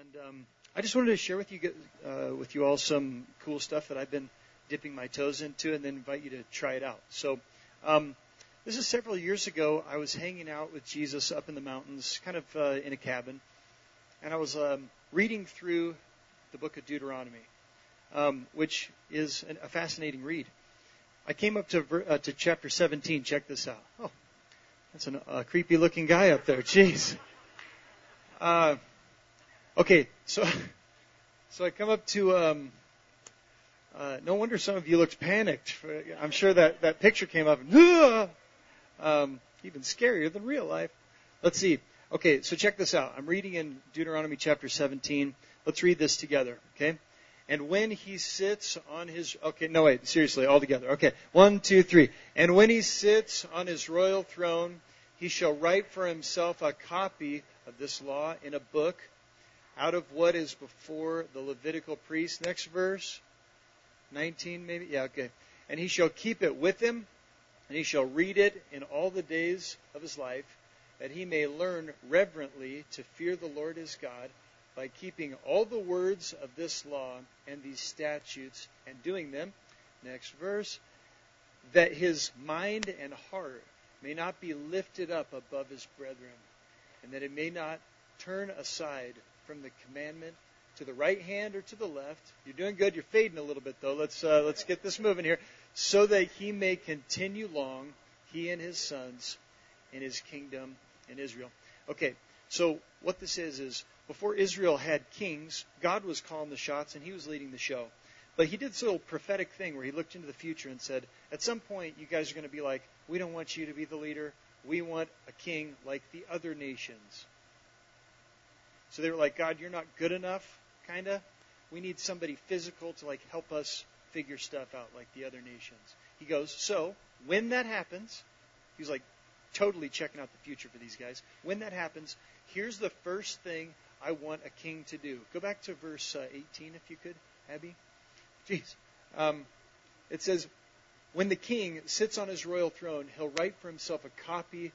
and um, I just wanted to share with you uh, with you all some cool stuff that I've been dipping my toes into, and then invite you to try it out. So, um, this is several years ago. I was hanging out with Jesus up in the mountains, kind of uh, in a cabin, and I was um, reading through the book of Deuteronomy, um, which is an, a fascinating read. I came up to uh, to chapter 17. Check this out. Oh, that's a uh, creepy looking guy up there. Jeez. Uh, okay, so so I come up to. Um, uh, no wonder some of you looked panicked. I'm sure that that picture came up. Um, even scarier than real life. Let's see. Okay, so check this out. I'm reading in Deuteronomy chapter 17. Let's read this together. Okay. And when he sits on his, okay, no wait, seriously, all together. Okay, one, two, three. And when he sits on his royal throne, he shall write for himself a copy of this law in a book out of what is before the Levitical priest. Next verse. 19 maybe? Yeah, okay. And he shall keep it with him, and he shall read it in all the days of his life, that he may learn reverently to fear the Lord his God by keeping all the words of this law and these statutes and doing them. Next verse. That his mind and heart may not be lifted up above his brethren, and that it may not turn aside from the commandment to the right hand or to the left. You're doing good. You're fading a little bit though. Let's uh, let's get this moving here, so that he may continue long, he and his sons, in his kingdom in Israel. Okay, so what this is is before Israel had kings, God was calling the shots and he was leading the show. But he did this little prophetic thing where he looked into the future and said, at some point, you guys are going to be like, we don't want you to be the leader. We want a king like the other nations. So they were like, God, you're not good enough, kind of. We need somebody physical to like help us figure stuff out like the other nations. He goes, so when that happens, he's like totally checking out the future for these guys. When that happens, here's the first thing I want a king to do. Go back to verse uh, 18 if you could, Abby. Jeez. Um, it says, when the king sits on his royal throne, he'll write for himself a copy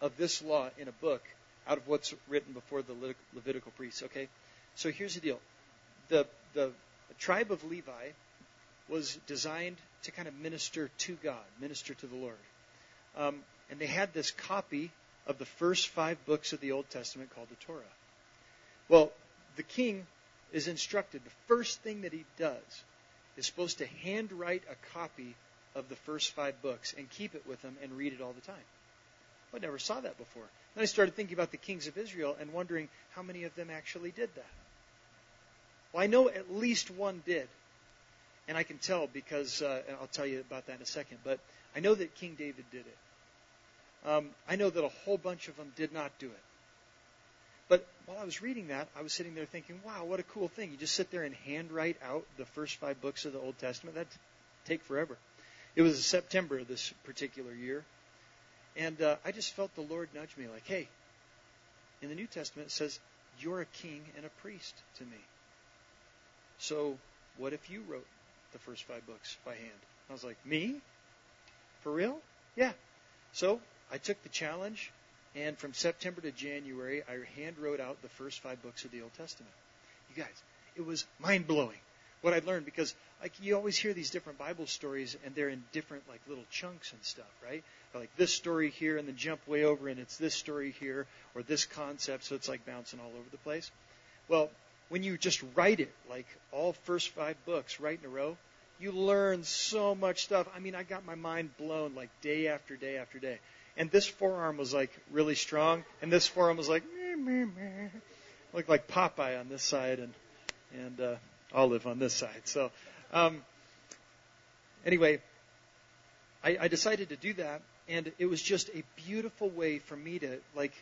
of this law in a book out of what's written before the Levitical priests. Okay, so here's the deal: the the tribe of Levi was designed to kind of minister to God, minister to the Lord, um, and they had this copy of the first five books of the Old Testament called the Torah. Well, the king is instructed. The first thing that he does is supposed to handwrite a copy of the first five books and keep it with him and read it all the time. I never saw that before. Then I started thinking about the kings of Israel and wondering how many of them actually did that. Well, I know at least one did. And I can tell because, uh, I'll tell you about that in a second, but I know that King David did it. Um, I know that a whole bunch of them did not do it. But while I was reading that, I was sitting there thinking, wow, what a cool thing. You just sit there and handwrite out the first five books of the Old Testament. That'd take forever. It was September of this particular year. And uh, I just felt the Lord nudge me like, hey, in the New Testament it says, you're a king and a priest to me. So what if you wrote the first five books by hand? I was like, me? For real? Yeah. So I took the challenge and from September to January, I hand wrote out the first five books of the Old Testament. You guys, it was mind blowing what I learned because like you always hear these different Bible stories and they're in different like little chunks and stuff, right? Like this story here and then jump way over and it's this story here or this concept, so it's like bouncing all over the place. Well, when you just write it, like all first five books right in a row, you learn so much stuff. I mean, I got my mind blown like day after day after day. And this forearm was like really strong, and this forearm was like meh, meh, meh. looked like Popeye on this side, and and uh, Olive on this side. So um, anyway, I, I decided to do that, and it was just a beautiful way for me to like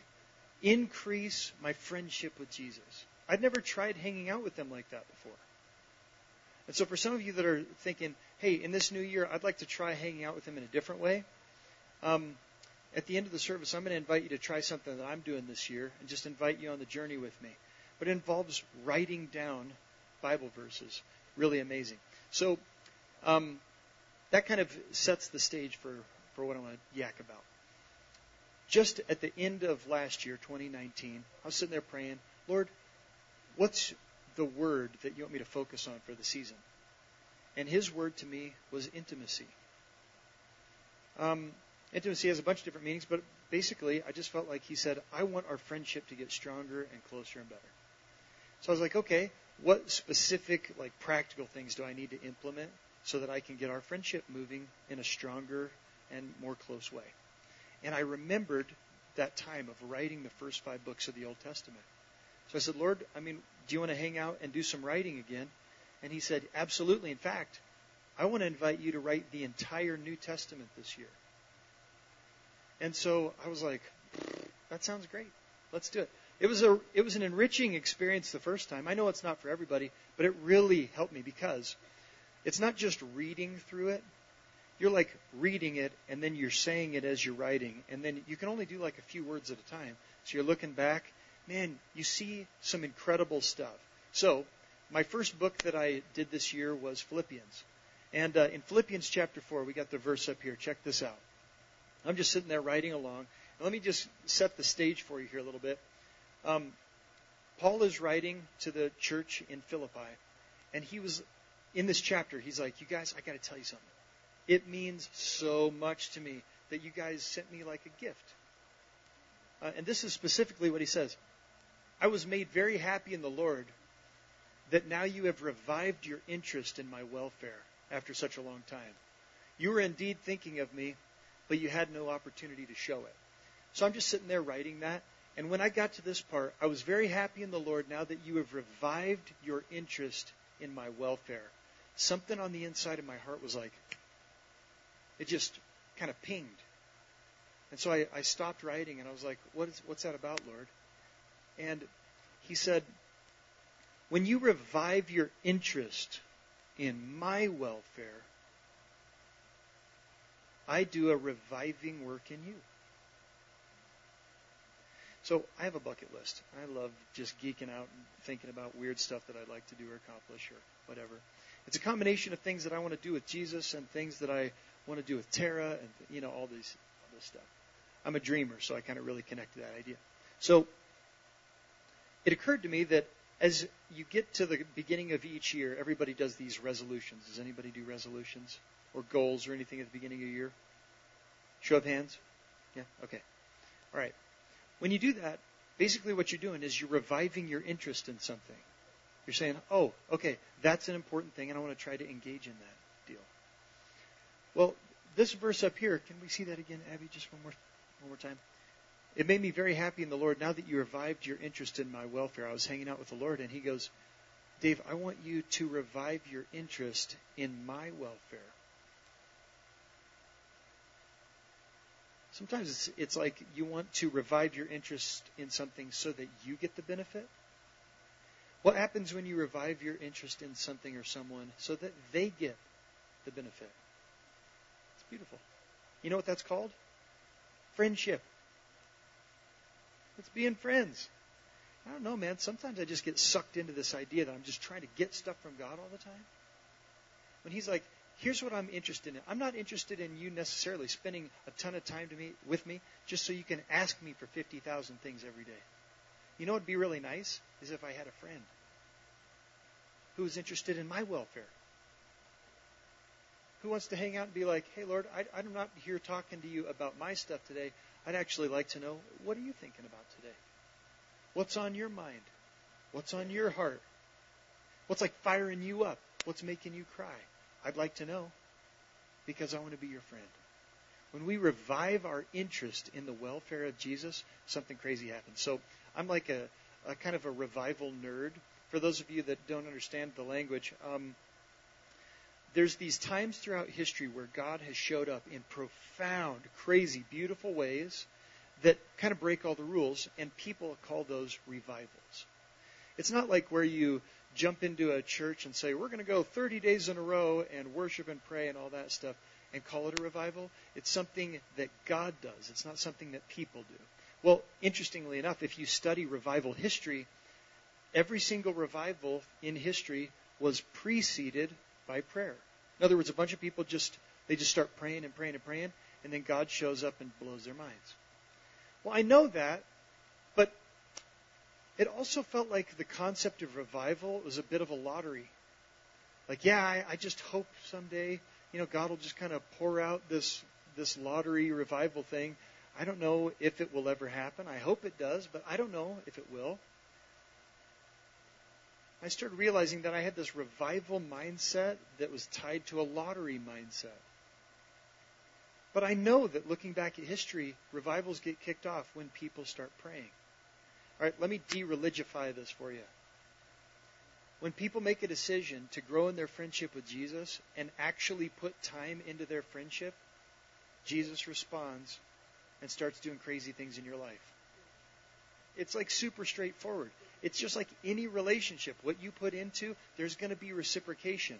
increase my friendship with Jesus. I'd never tried hanging out with them like that before. And so for some of you that are thinking, hey, in this new year, I'd like to try hanging out with him in a different way. Um, at the end of the service, I'm going to invite you to try something that I'm doing this year and just invite you on the journey with me. But it involves writing down Bible verses. Really amazing. So um, that kind of sets the stage for, for what I want to yak about. Just at the end of last year, 2019, I was sitting there praying, Lord, What's the word that you want me to focus on for the season? And his word to me was intimacy. Um, intimacy has a bunch of different meanings, but basically, I just felt like he said, I want our friendship to get stronger and closer and better. So I was like, okay, what specific, like practical things do I need to implement so that I can get our friendship moving in a stronger and more close way? And I remembered that time of writing the first five books of the Old Testament. So I said, Lord, I mean, do you want to hang out and do some writing again? And he said, Absolutely. In fact, I want to invite you to write the entire New Testament this year. And so I was like, that sounds great. Let's do it. It was a it was an enriching experience the first time. I know it's not for everybody, but it really helped me because it's not just reading through it. You're like reading it and then you're saying it as you're writing, and then you can only do like a few words at a time. So you're looking back, man, you see some incredible stuff. So, my first book that I did this year was Philippians. And uh, in Philippians chapter 4, we got the verse up here. Check this out. I'm just sitting there writing along. Let me just set the stage for you here a little bit. Um, Paul is writing to the church in Philippi, and he was in this chapter. He's like, "You guys, I got to tell you something. It means so much to me that you guys sent me like a gift." Uh, and this is specifically what he says. I was made very happy in the Lord that now you have revived your interest in my welfare after such a long time. You were indeed thinking of me, but you had no opportunity to show it. So I'm just sitting there writing that, and when I got to this part, I was very happy in the Lord now that you have revived your interest in my welfare. Something on the inside of my heart was like, it just kind of pinged. And so I, I stopped writing and I was like, what is, what's that about, Lord? And he said, when you revive your interest in my welfare, I do a reviving work in you. So I have a bucket list. I love just geeking out and thinking about weird stuff that I'd like to do or accomplish or whatever. It's a combination of things that I want to do with Jesus and things that I want to do with Tara and you know all these all this stuff. I'm a dreamer, so I kind of really connect to that idea. So it occurred to me that as you get to the beginning of each year, everybody does these resolutions. Does anybody do resolutions or goals or anything at the beginning of the year? Show of hands? Yeah? Okay. All right. When you do that, basically what you're doing is you're reviving your interest in something. You're saying, oh, okay, that's an important thing, and I want to try to engage in that deal. Well, this verse up here, can we see that again, Abby, just one more, one more time? It made me very happy in the Lord now that you revived your interest in my welfare. I was hanging out with the Lord, and He goes, Dave, I want you to revive your interest in my welfare. Sometimes it's, it's like you want to revive your interest in something so that you get the benefit. What happens when you revive your interest in something or someone so that they get the benefit? It's beautiful. You know what that's called? Friendship. It's being friends. I don't know, man. Sometimes I just get sucked into this idea that I'm just trying to get stuff from God all the time. When He's like, here's what I'm interested in. I'm not interested in you necessarily spending a ton of time to me with me just so you can ask me for 50,000 things every day. You know what would be really nice is if I had a friend who was interested in my welfare. Who wants to hang out and be like, hey, Lord, I, I'm not here talking to you about my stuff today. I'd actually like to know, what are you thinking about today? What's on your mind? What's on your heart? What's like firing you up? What's making you cry? I'd like to know because I want to be your friend. When we revive our interest in the welfare of Jesus, something crazy happens. So I'm like a, a kind of a revival nerd. For those of you that don't understand the language, um, there's these times throughout history where God has showed up in profound, crazy, beautiful ways that kind of break all the rules, and people call those revivals. It's not like where you jump into a church and say, we're going to go 30 days in a row and worship and pray and all that stuff and call it a revival. It's something that God does. It's not something that people do. Well, interestingly enough, if you study revival history, every single revival in history was preceded by prayer. In other words, a bunch of people just they just start praying and praying and praying, and then God shows up and blows their minds. Well, I know that, but it also felt like the concept of revival was a bit of a lottery. Like, yeah, I, I just hope someday, you know, God will just kind of pour out this this lottery revival thing. I don't know if it will ever happen. I hope it does, but I don't know if it will. I started realizing that I had this revival mindset that was tied to a lottery mindset. But I know that looking back at history, revivals get kicked off when people start praying. All right, let me de religify this for you. When people make a decision to grow in their friendship with Jesus and actually put time into their friendship, Jesus responds and starts doing crazy things in your life. It's like super straightforward. It's just like any relationship. What you put into, there's going to be reciprocation.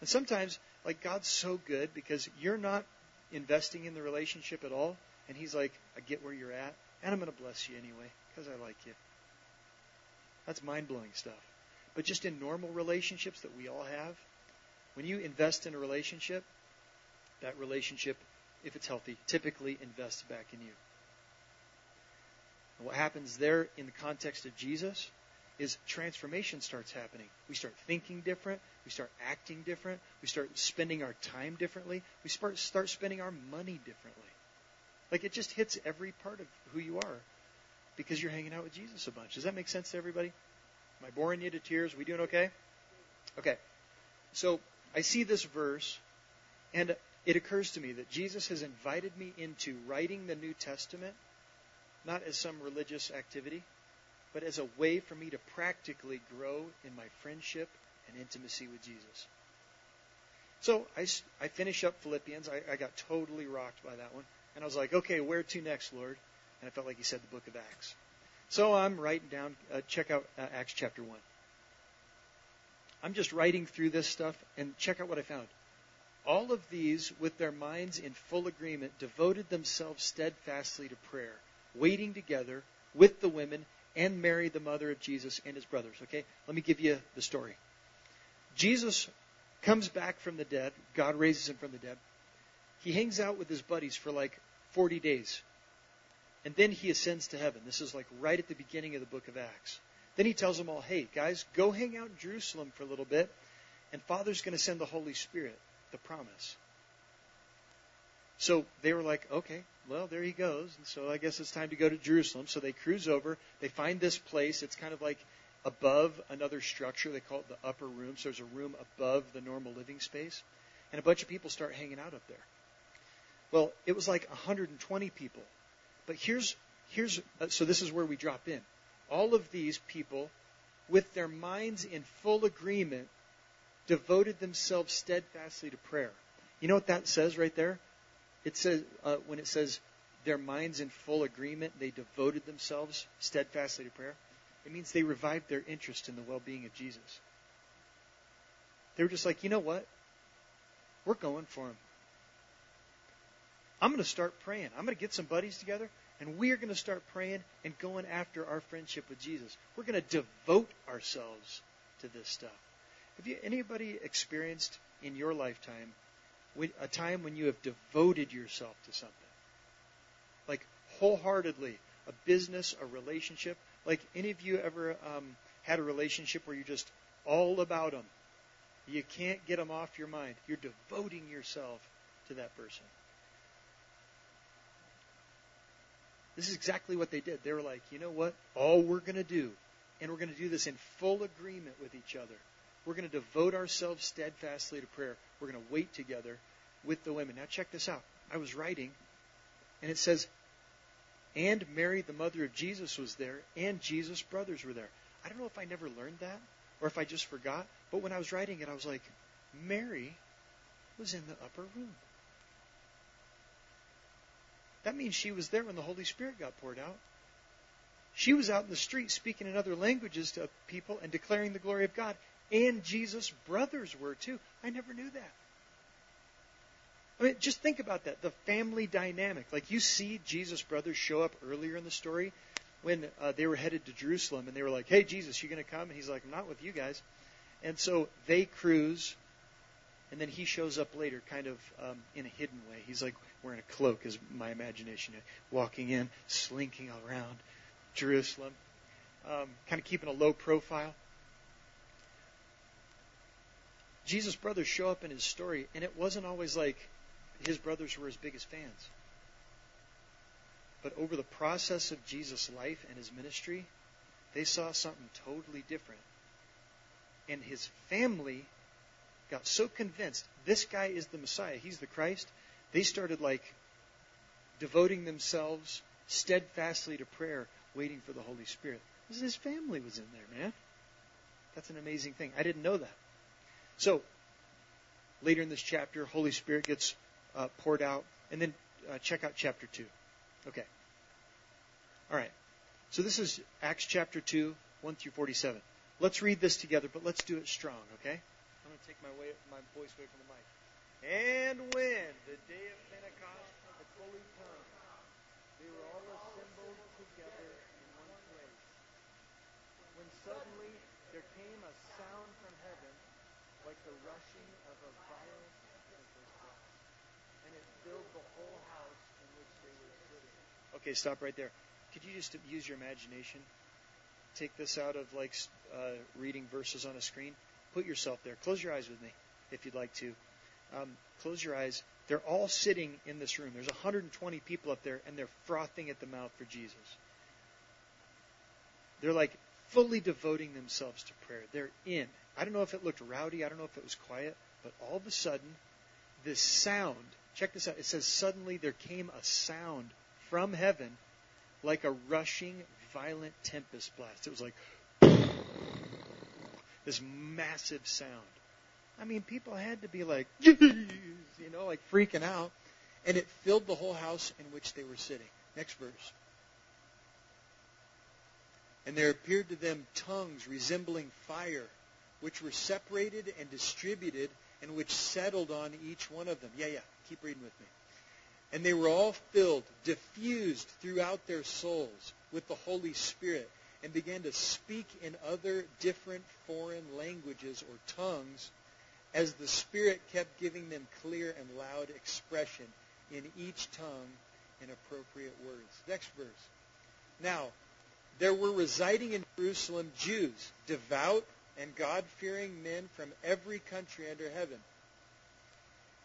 And sometimes, like, God's so good because you're not investing in the relationship at all. And He's like, I get where you're at, and I'm going to bless you anyway because I like you. That's mind blowing stuff. But just in normal relationships that we all have, when you invest in a relationship, that relationship, if it's healthy, typically invests back in you. And what happens there in the context of Jesus is transformation starts happening. We start thinking different. We start acting different. We start spending our time differently. We start, start spending our money differently. Like it just hits every part of who you are because you're hanging out with Jesus a bunch. Does that make sense to everybody? Am I boring you to tears? We doing okay? Okay. So I see this verse, and it occurs to me that Jesus has invited me into writing the New Testament not as some religious activity, but as a way for me to practically grow in my friendship and intimacy with Jesus. So I, I finish up Philippians. I, I got totally rocked by that one. And I was like, okay, where to next, Lord? And I felt like he said the book of Acts. So I'm writing down, uh, check out uh, Acts chapter 1. I'm just writing through this stuff and check out what I found. All of these, with their minds in full agreement, devoted themselves steadfastly to prayer, waiting together with the women and Mary, the mother of Jesus, and his brothers. Okay? Let me give you the story. Jesus comes back from the dead. God raises him from the dead. He hangs out with his buddies for like 40 days. And then he ascends to heaven. This is like right at the beginning of the book of Acts. Then he tells them all, hey, guys, go hang out in Jerusalem for a little bit, and Father's going to send the Holy Spirit, the promise. So they were like, okay, well, there he goes. And so I guess it's time to go to Jerusalem. So they cruise over. They find this place. It's kind of like above another structure. They call it the upper room. So there's a room above the normal living space. And a bunch of people start hanging out up there. Well, it was like 120 people. But here's, here's, uh, so this is where we drop in. All of these people, with their minds in full agreement, devoted themselves steadfastly to prayer. You know what that says right there? It says, uh, when it says their minds in full agreement, they devoted themselves steadfastly to prayer, it means they revived their interest in the well being of Jesus. They were just like, you know what? We're going for him. I'm going to start praying. I'm going to get some buddies together, and we are going to start praying and going after our friendship with Jesus. We're going to devote ourselves to this stuff. Have you anybody experienced in your lifetime a time when you have devoted yourself to something? Like wholeheartedly, a business, a relationship. Like any of you ever um, had a relationship where you're just all about them? You can't get them off your mind. You're devoting yourself to that person. This is exactly what they did. They were like, you know what? All we're going to do, and we're going to do this in full agreement with each other. We're going to devote ourselves steadfastly to prayer. We're going to wait together with the women. Now, check this out. I was writing, and it says, and Mary, the mother of Jesus, was there, and Jesus' brothers were there. I don't know if I never learned that or if I just forgot, but when I was writing it, I was like, Mary was in the upper room. That means she was there when the Holy Spirit got poured out. She was out in the street speaking in other languages to people and declaring the glory of God. And Jesus' brothers were too. I never knew that. I mean, just think about that the family dynamic. Like, you see Jesus' brothers show up earlier in the story when uh, they were headed to Jerusalem and they were like, hey, Jesus, you going to come? And he's like, I'm not with you guys. And so they cruise and then he shows up later, kind of um, in a hidden way. He's like wearing a cloak, is my imagination, walking in, slinking around Jerusalem. um, kind of keeping a low profile. Jesus' brothers show up in his story, and it wasn't always like his brothers were his biggest fans. But over the process of Jesus' life and his ministry, they saw something totally different. And his family got so convinced this guy is the Messiah, he's the Christ, they started like devoting themselves steadfastly to prayer, waiting for the Holy Spirit. His family was in there, man. That's an amazing thing. I didn't know that. So, later in this chapter, Holy Spirit gets uh, poured out. And then uh, check out chapter 2. Okay. All right. So this is Acts chapter 2, 1 through 47. Let's read this together, but let's do it strong, okay? Take my, way, my voice away from the mic. And when the day of Pentecost had fully come, they were all assembled together in one place. When suddenly there came a sound from heaven like the rushing of a violent tempest and it filled the whole house in which they were sitting. Okay, stop right there. Could you just use your imagination? Take this out of like uh, reading verses on a screen. Put yourself there. Close your eyes with me, if you'd like to. Um, close your eyes. They're all sitting in this room. There's 120 people up there, and they're frothing at the mouth for Jesus. They're like fully devoting themselves to prayer. They're in. I don't know if it looked rowdy. I don't know if it was quiet. But all of a sudden, this sound, check this out. It says, Suddenly there came a sound from heaven like a rushing, violent tempest blast. It was like this massive sound. I mean, people had to be like, you know, like freaking out. And it filled the whole house in which they were sitting. Next verse. And there appeared to them tongues resembling fire, which were separated and distributed, and which settled on each one of them. Yeah, yeah, keep reading with me. And they were all filled, diffused throughout their souls with the Holy Spirit, and began to speak in other different foreign languages or tongues as the Spirit kept giving them clear and loud expression in each tongue in appropriate words. Next verse. Now, there were residing in Jerusalem Jews, devout and God fearing men from every country under heaven.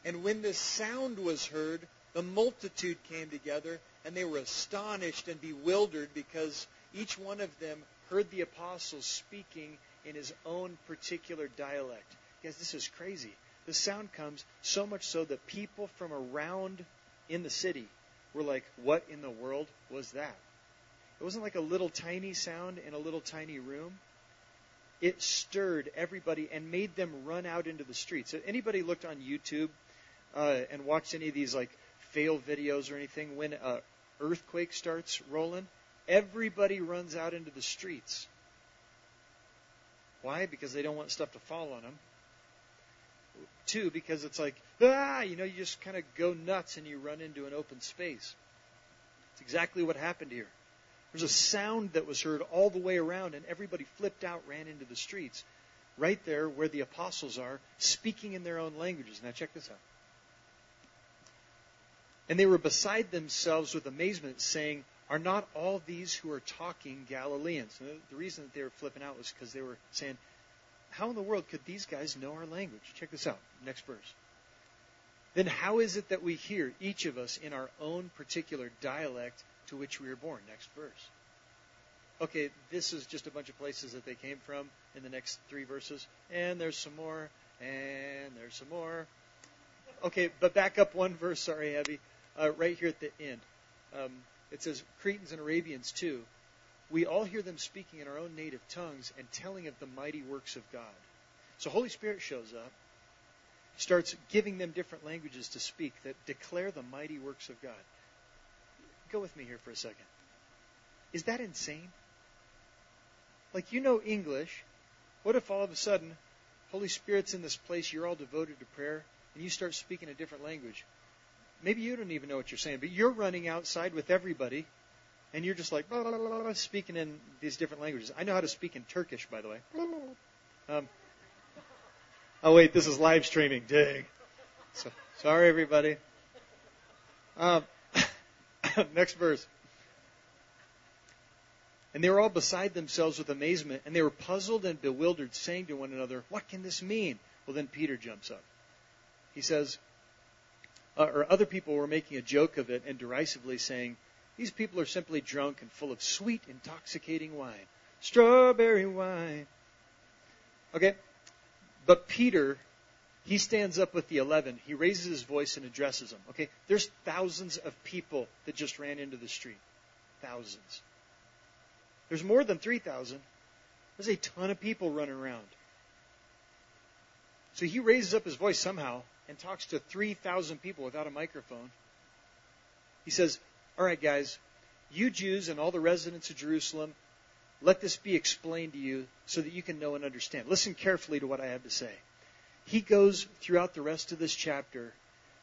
And when this sound was heard, the multitude came together, and they were astonished and bewildered because each one of them heard the apostles speaking in his own particular dialect. Guys, this is crazy. The sound comes so much so that people from around in the city were like, What in the world was that? It wasn't like a little tiny sound in a little tiny room. It stirred everybody and made them run out into the streets. So anybody looked on YouTube uh, and watched any of these like fail videos or anything, when a earthquake starts rolling, everybody runs out into the streets. Why? Because they don't want stuff to fall on them. Two, because it's like, ah, you know, you just kind of go nuts and you run into an open space. It's exactly what happened here. There's a sound that was heard all the way around, and everybody flipped out, ran into the streets, right there where the apostles are, speaking in their own languages. Now, check this out. And they were beside themselves with amazement, saying, Are not all these who are talking Galileans? And the reason that they were flipping out was because they were saying, How in the world could these guys know our language? Check this out. Next verse. Then how is it that we hear, each of us, in our own particular dialect to which we were born? Next verse. Okay, this is just a bunch of places that they came from in the next three verses. And there's some more, and there's some more. Okay, but back up one verse, sorry, Abby uh, right here at the end. Um, it says, Cretans and Arabians too. We all hear them speaking in our own native tongues and telling of the mighty works of God. So Holy Spirit shows up, starts giving them different languages to speak that declare the mighty works of God. Go with me here for a second. Is that insane? Like, you know English. What if all of a sudden, Holy Spirit's in this place, you're all devoted to prayer, and you start speaking a different language? Maybe you don't even know what you're saying, but you're running outside with everybody, and you're just like blah, blah, blah, speaking in these different languages. I know how to speak in Turkish, by the way. Um, oh wait, this is live streaming. Dang. So, sorry, everybody. Um, next verse. And they were all beside themselves with amazement, and they were puzzled and bewildered, saying to one another, What can this mean? Well, then Peter jumps up. He says, uh, or other people were making a joke of it and derisively saying, These people are simply drunk and full of sweet, intoxicating wine. Strawberry wine. Okay? But Peter, he stands up with the eleven. He raises his voice and addresses them. Okay? There's thousands of people that just ran into the street. Thousands. There's more than 3,000. There's a ton of people running around. So he raises up his voice somehow and talks to 3,000 people without a microphone. He says, All right, guys, you Jews and all the residents of Jerusalem, let this be explained to you so that you can know and understand. Listen carefully to what I have to say. He goes throughout the rest of this chapter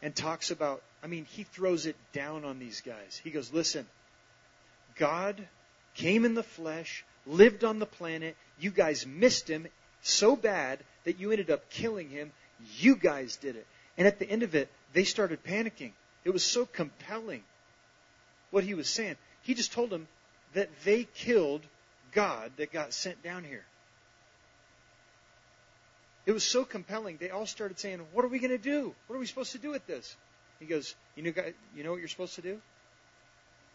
and talks about, I mean, he throws it down on these guys. He goes, Listen, God came in the flesh, lived on the planet. You guys missed him so bad that you ended up killing him. You guys did it. And at the end of it, they started panicking. It was so compelling what he was saying. He just told them that they killed God that got sent down here. It was so compelling. They all started saying, "What are we going to do? What are we supposed to do with this?" He goes, "You know, you know what you're supposed to do?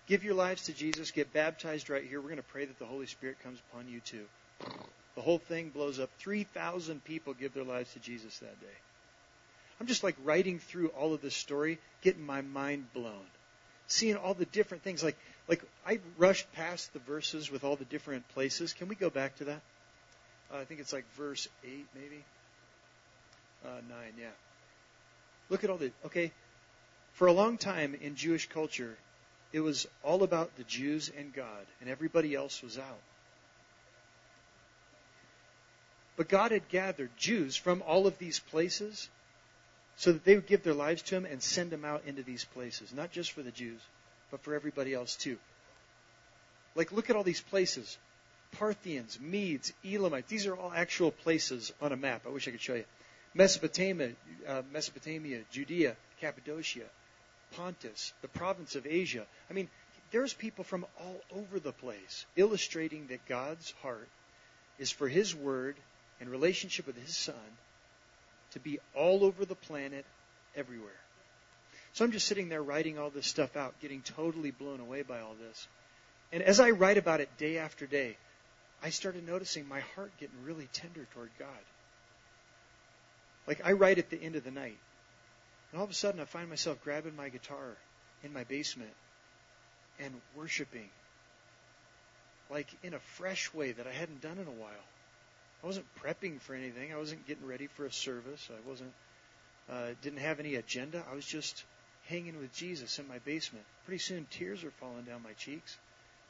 Give your lives to Jesus. Get baptized right here. We're going to pray that the Holy Spirit comes upon you too." The whole thing blows up. 3,000 people give their lives to Jesus that day. I'm just like writing through all of this story, getting my mind blown. Seeing all the different things. Like, like I rushed past the verses with all the different places. Can we go back to that? Uh, I think it's like verse 8, maybe? Uh, 9, yeah. Look at all the. Okay. For a long time in Jewish culture, it was all about the Jews and God, and everybody else was out. But God had gathered Jews from all of these places so that they would give their lives to Him and send them out into these places, not just for the Jews, but for everybody else too. Like, look at all these places Parthians, Medes, Elamites. These are all actual places on a map. I wish I could show you. Mesopotamia, uh, Mesopotamia, Judea, Cappadocia, Pontus, the province of Asia. I mean, there's people from all over the place illustrating that God's heart is for His Word and relationship with His Son to be all over the planet, everywhere. So I'm just sitting there writing all this stuff out, getting totally blown away by all this. And as I write about it day after day, I started noticing my heart getting really tender toward God. Like I write at the end of the night. And all of a sudden I find myself grabbing my guitar in my basement and worshiping. Like in a fresh way that I hadn't done in a while. I wasn't prepping for anything. I wasn't getting ready for a service. I wasn't uh, didn't have any agenda. I was just hanging with Jesus in my basement. Pretty soon, tears are falling down my cheeks.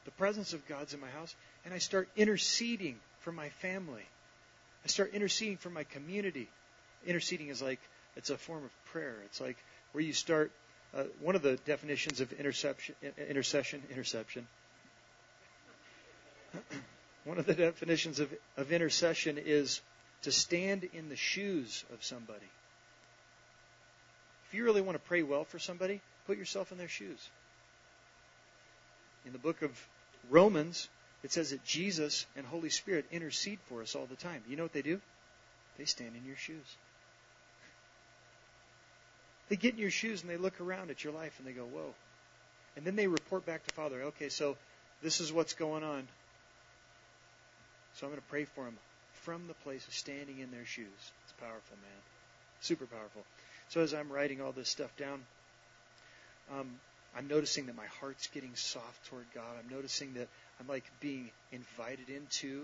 The presence of God's in my house, and I start interceding for my family. I start interceding for my community. Interceding is like it's a form of prayer. It's like where you start. Uh, one of the definitions of interception, intercession, interception. One of the definitions of, of intercession is to stand in the shoes of somebody. If you really want to pray well for somebody, put yourself in their shoes. In the book of Romans, it says that Jesus and Holy Spirit intercede for us all the time. You know what they do? They stand in your shoes. They get in your shoes and they look around at your life and they go, whoa. And then they report back to Father, okay, so this is what's going on. So I'm going to pray for them from the place of standing in their shoes. It's powerful, man. Super powerful. So as I'm writing all this stuff down, um, I'm noticing that my heart's getting soft toward God. I'm noticing that I'm like being invited into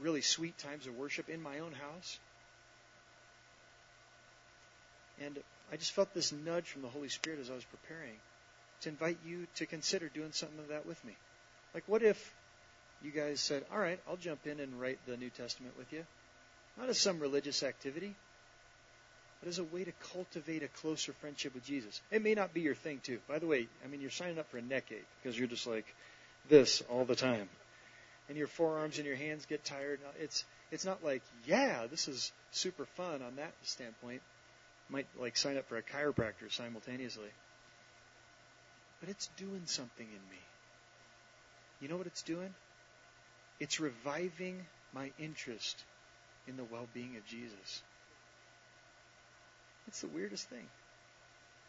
really sweet times of worship in my own house. And I just felt this nudge from the Holy Spirit as I was preparing to invite you to consider doing something of that with me. Like, what if you guys said, all right, I'll jump in and write the New Testament with you. Not as some religious activity, but as a way to cultivate a closer friendship with Jesus. It may not be your thing, too. By the way, I mean, you're signing up for a neck ache because you're just like this all the time. And your forearms and your hands get tired. It's, it's not like, yeah, this is super fun on that standpoint. Might like sign up for a chiropractor simultaneously. But it's doing something in me. You know what it's doing? It's reviving my interest in the well being of Jesus. It's the weirdest thing.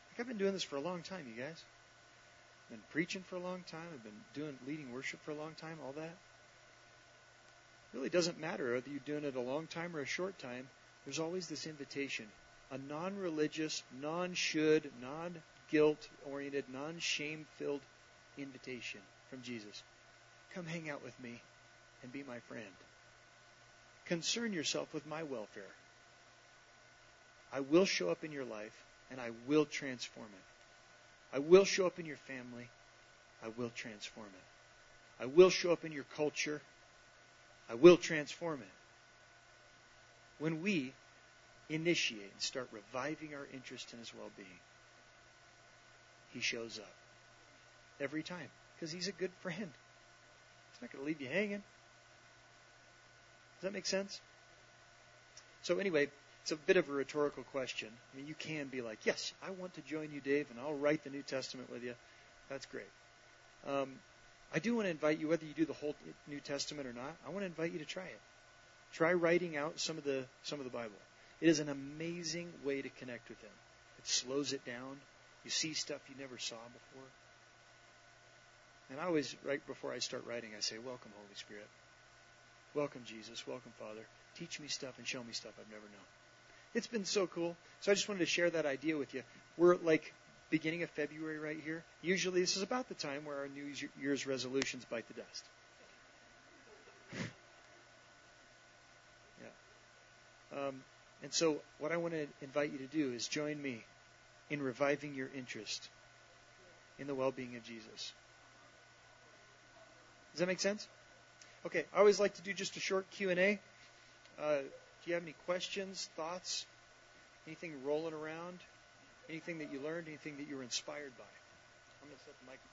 Like I've been doing this for a long time, you guys. I've been preaching for a long time. I've been doing leading worship for a long time, all that. It really doesn't matter whether you're doing it a long time or a short time. There's always this invitation. A non religious, non should, non guilt oriented, non shame filled invitation from Jesus. Come hang out with me and be my friend. Concern yourself with my welfare. I will show up in your life and I will transform it. I will show up in your family. I will transform it. I will show up in your culture. I will transform it. When we initiate and start reviving our interest in his well being, he shows up. Every time. Because he's a good friend. He's not going to leave you hanging. Does that make sense? So, anyway, it's a bit of a rhetorical question. I mean, you can be like, yes, I want to join you, Dave, and I'll write the New Testament with you. That's great. Um, I do want to invite you, whether you do the whole New Testament or not, I want to invite you to try it. Try writing out some of the some of the Bible. It is an amazing way to connect with Him. It slows it down. You see stuff you never saw before. And I always, right before I start writing, I say, Welcome, Holy Spirit. Welcome, Jesus. Welcome, Father. Teach me stuff and show me stuff I've never known. It's been so cool. So I just wanted to share that idea with you. We're like beginning of February right here. Usually this is about the time where our New Year's resolutions bite the dust. yeah. Um, and so what I want to invite you to do is join me in reviving your interest in the well-being of Jesus. Does that make sense? Okay, I always like to do just a short Q&A. Uh, do you have any questions, thoughts, anything rolling around, anything that you learned, anything that you were inspired by? I'm going to set the microphone.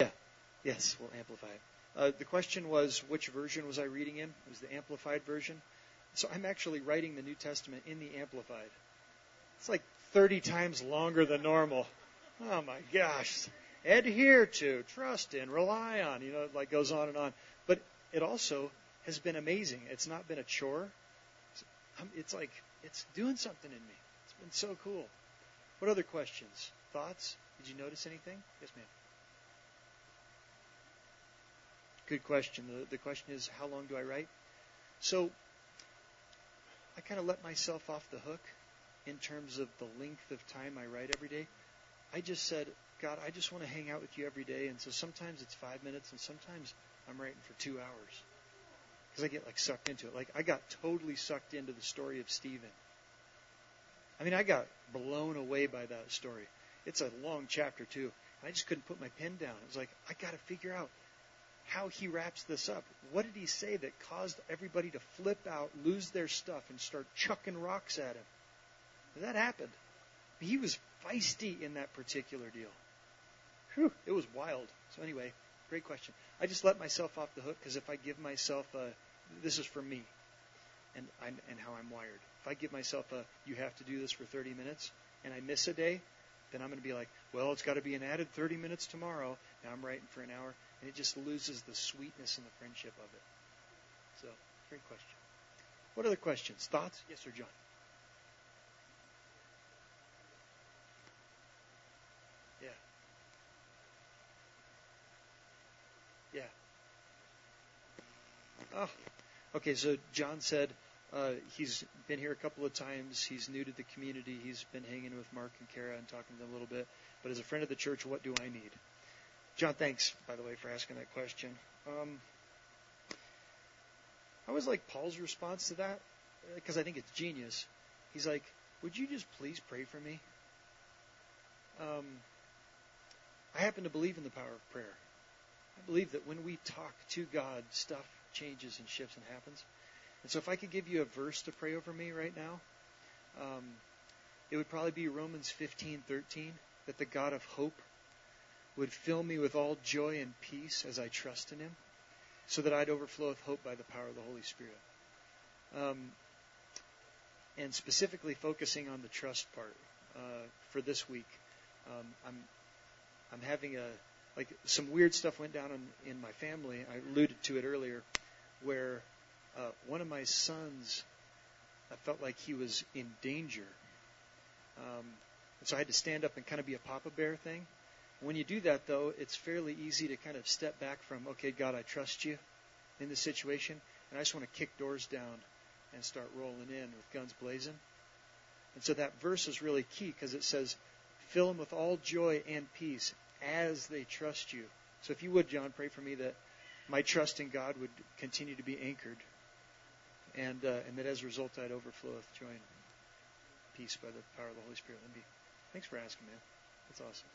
Yeah. Yes, we'll amplify it. Uh, the question was, which version was I reading in? It was the amplified version. So I'm actually writing the New Testament in the Amplified. It's like 30 times longer than normal. Oh my gosh. Adhere to, trust in, rely on, you know, it like goes on and on. But it also has been amazing. It's not been a chore. Um, it's like, it's doing something in me. It's been so cool. What other questions? Thoughts? Did you notice anything? Yes, ma'am. Good question. The, the question is, how long do I write? So I kind of let myself off the hook in terms of the length of time I write every day. I just said, God, I just want to hang out with you every day. And so sometimes it's five minutes, and sometimes I'm writing for two hours because I get like sucked into it. Like I got totally sucked into the story of Stephen. I mean, I got blown away by that story. It's a long chapter too. I just couldn't put my pen down. It was like I got to figure out how he wraps this up. What did he say that caused everybody to flip out, lose their stuff, and start chucking rocks at him? That happened. He was feisty in that particular deal. Whew, it was wild. So anyway, great question. I just let myself off the hook because if I give myself a, this is for me, and I'm, and how I'm wired. If I give myself a, you have to do this for 30 minutes, and I miss a day, then I'm going to be like, well, it's got to be an added 30 minutes tomorrow. Now I'm writing for an hour and it just loses the sweetness and the friendship of it. So, great question. What other questions? Thoughts? Yes, sir, John. Yeah. Yeah. Oh, okay. So John said uh, he's been here a couple of times. He's new to the community. He's been hanging with Mark and Kara and talking to them a little bit. But as a friend of the church, what do I need? John, thanks, by the way, for asking that question. Um, I was like Paul's response to that, because I think it's genius. He's like, Would you just please pray for me? Um, I happen to believe in the power of prayer. I believe that when we talk to God, stuff changes and shifts and happens. And so if I could give you a verse to pray over me right now, um, it would probably be Romans 15:13 that the God of hope would fill me with all joy and peace as I trust in Him, so that I'd overflow with hope by the power of the Holy Spirit. Um, and specifically focusing on the trust part uh, for this week. Um, I'm I'm having a like some weird stuff went down in, in my family. I alluded to it earlier, where uh, one of my sons, I felt like he was in danger, um, and so I had to stand up and kind of be a papa bear thing. When you do that, though, it's fairly easy to kind of step back from, okay, God, I trust you in this situation, and I just want to kick doors down and start rolling in with guns blazing. And so that verse is really key because it says, fill them with all joy and peace as they trust you. So if you would, John, pray for me that my trust in God would continue to be anchored and, uh, and that as a result I'd overflow with joy and peace by the power of the Holy Spirit. Me, thanks for asking, man. That's awesome.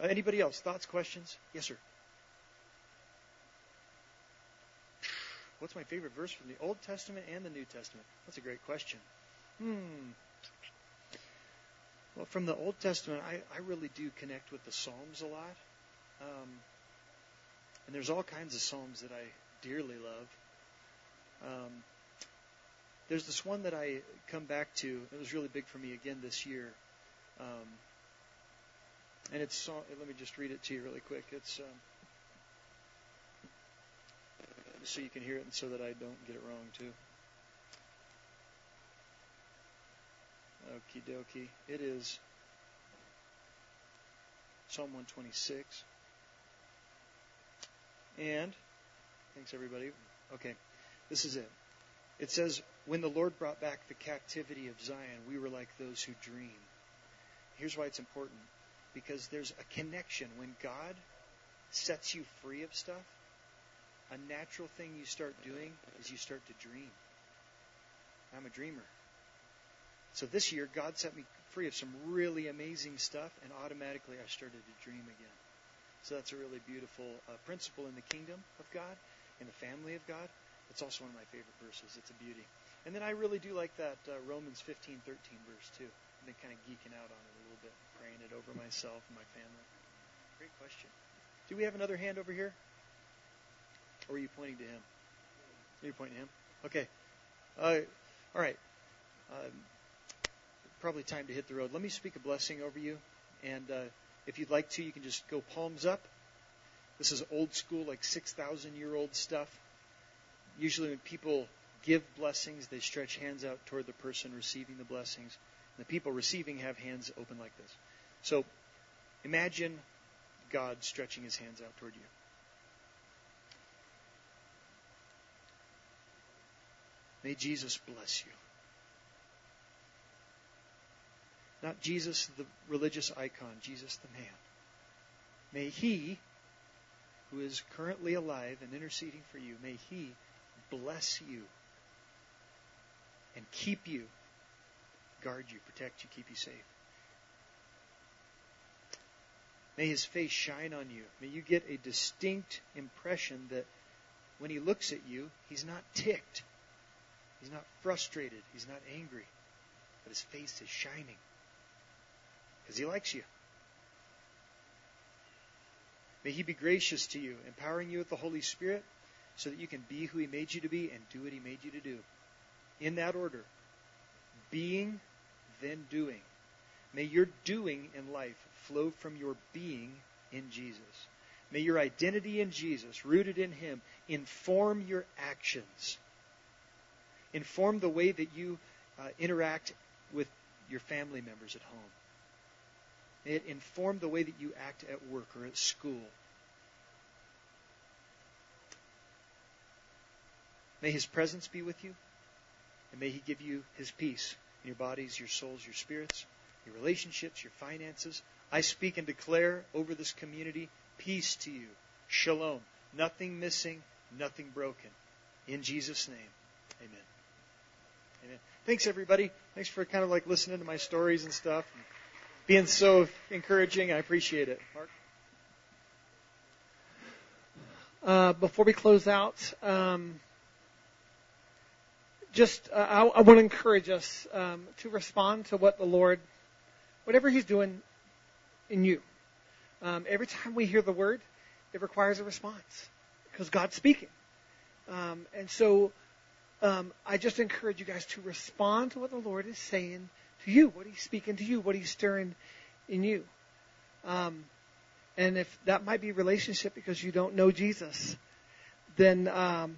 Uh, anybody else? Thoughts, questions? Yes, sir. What's my favorite verse from the Old Testament and the New Testament? That's a great question. Hmm. Well, from the Old Testament, I, I really do connect with the Psalms a lot. Um, and there's all kinds of Psalms that I dearly love. Um, there's this one that I come back to. It was really big for me again this year. Um, and it's, let me just read it to you really quick. It's, um, so you can hear it and so that I don't get it wrong too. Okie dokie. It is Psalm 126. And, thanks everybody. Okay, this is it. It says, When the Lord brought back the captivity of Zion, we were like those who dream. Here's why it's important because there's a connection. When God sets you free of stuff, a natural thing you start doing is you start to dream. I'm a dreamer. So this year, God set me free of some really amazing stuff, and automatically I started to dream again. So that's a really beautiful uh, principle in the kingdom of God, in the family of God. It's also one of my favorite verses. It's a beauty. And then I really do like that uh, Romans 15, 13 verse, too. I've been kind of geeking out on it a little bit, praying it over myself and my family. Great question. Do we have another hand over here? Or are you pointing to him? Are you pointing to him? Okay. Uh, all right. Um, probably time to hit the road. Let me speak a blessing over you. And uh, if you'd like to, you can just go palms up. This is old school, like 6,000 year old stuff. Usually, when people give blessings, they stretch hands out toward the person receiving the blessings. And the people receiving have hands open like this. So imagine God stretching his hands out toward you. May Jesus bless you. Not Jesus, the religious icon, Jesus, the man. May he, who is currently alive and interceding for you, may he bless you and keep you, guard you, protect you, keep you safe. May his face shine on you. May you get a distinct impression that when he looks at you, he's not ticked. He's not frustrated. He's not angry. But his face is shining because he likes you. May he be gracious to you, empowering you with the Holy Spirit so that you can be who he made you to be and do what he made you to do. In that order being, then doing. May your doing in life flow from your being in Jesus. May your identity in Jesus, rooted in Him, inform your actions inform the way that you uh, interact with your family members at home. May it inform the way that you act at work or at school. May His presence be with you, and may He give you His peace in your bodies, your souls, your spirits, your relationships, your finances. I speak and declare over this community peace to you. Shalom. Nothing missing, nothing broken. In Jesus' name, amen. Amen. Thanks, everybody. Thanks for kind of like listening to my stories and stuff, and being so encouraging. I appreciate it. Mark. Uh, before we close out, um, just uh, I, I, want to encourage us um, to respond to what the Lord, whatever He's doing in you. Um, every time we hear the word, it requires a response because God's speaking. Um, and so um, I just encourage you guys to respond to what the Lord is saying to you, what He's speaking to you, what He's stirring in you. Um, and if that might be relationship because you don't know Jesus, then, um,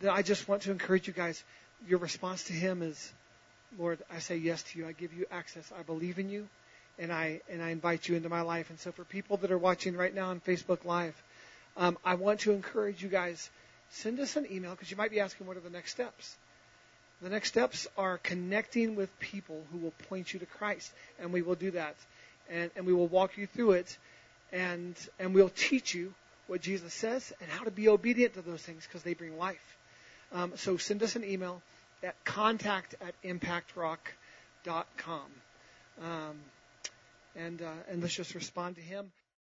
then I just want to encourage you guys. Your response to Him is, Lord, I say yes to you. I give you access. I believe in you, and I and I invite you into my life. And so, for people that are watching right now on Facebook Live, um, I want to encourage you guys. Send us an email because you might be asking, what are the next steps? The next steps are connecting with people who will point you to Christ, and we will do that, and, and we will walk you through it, and and we'll teach you what Jesus says and how to be obedient to those things because they bring life. Um, so send us an email at contact at impactrock.com. Um, and, uh, and let's just respond to him.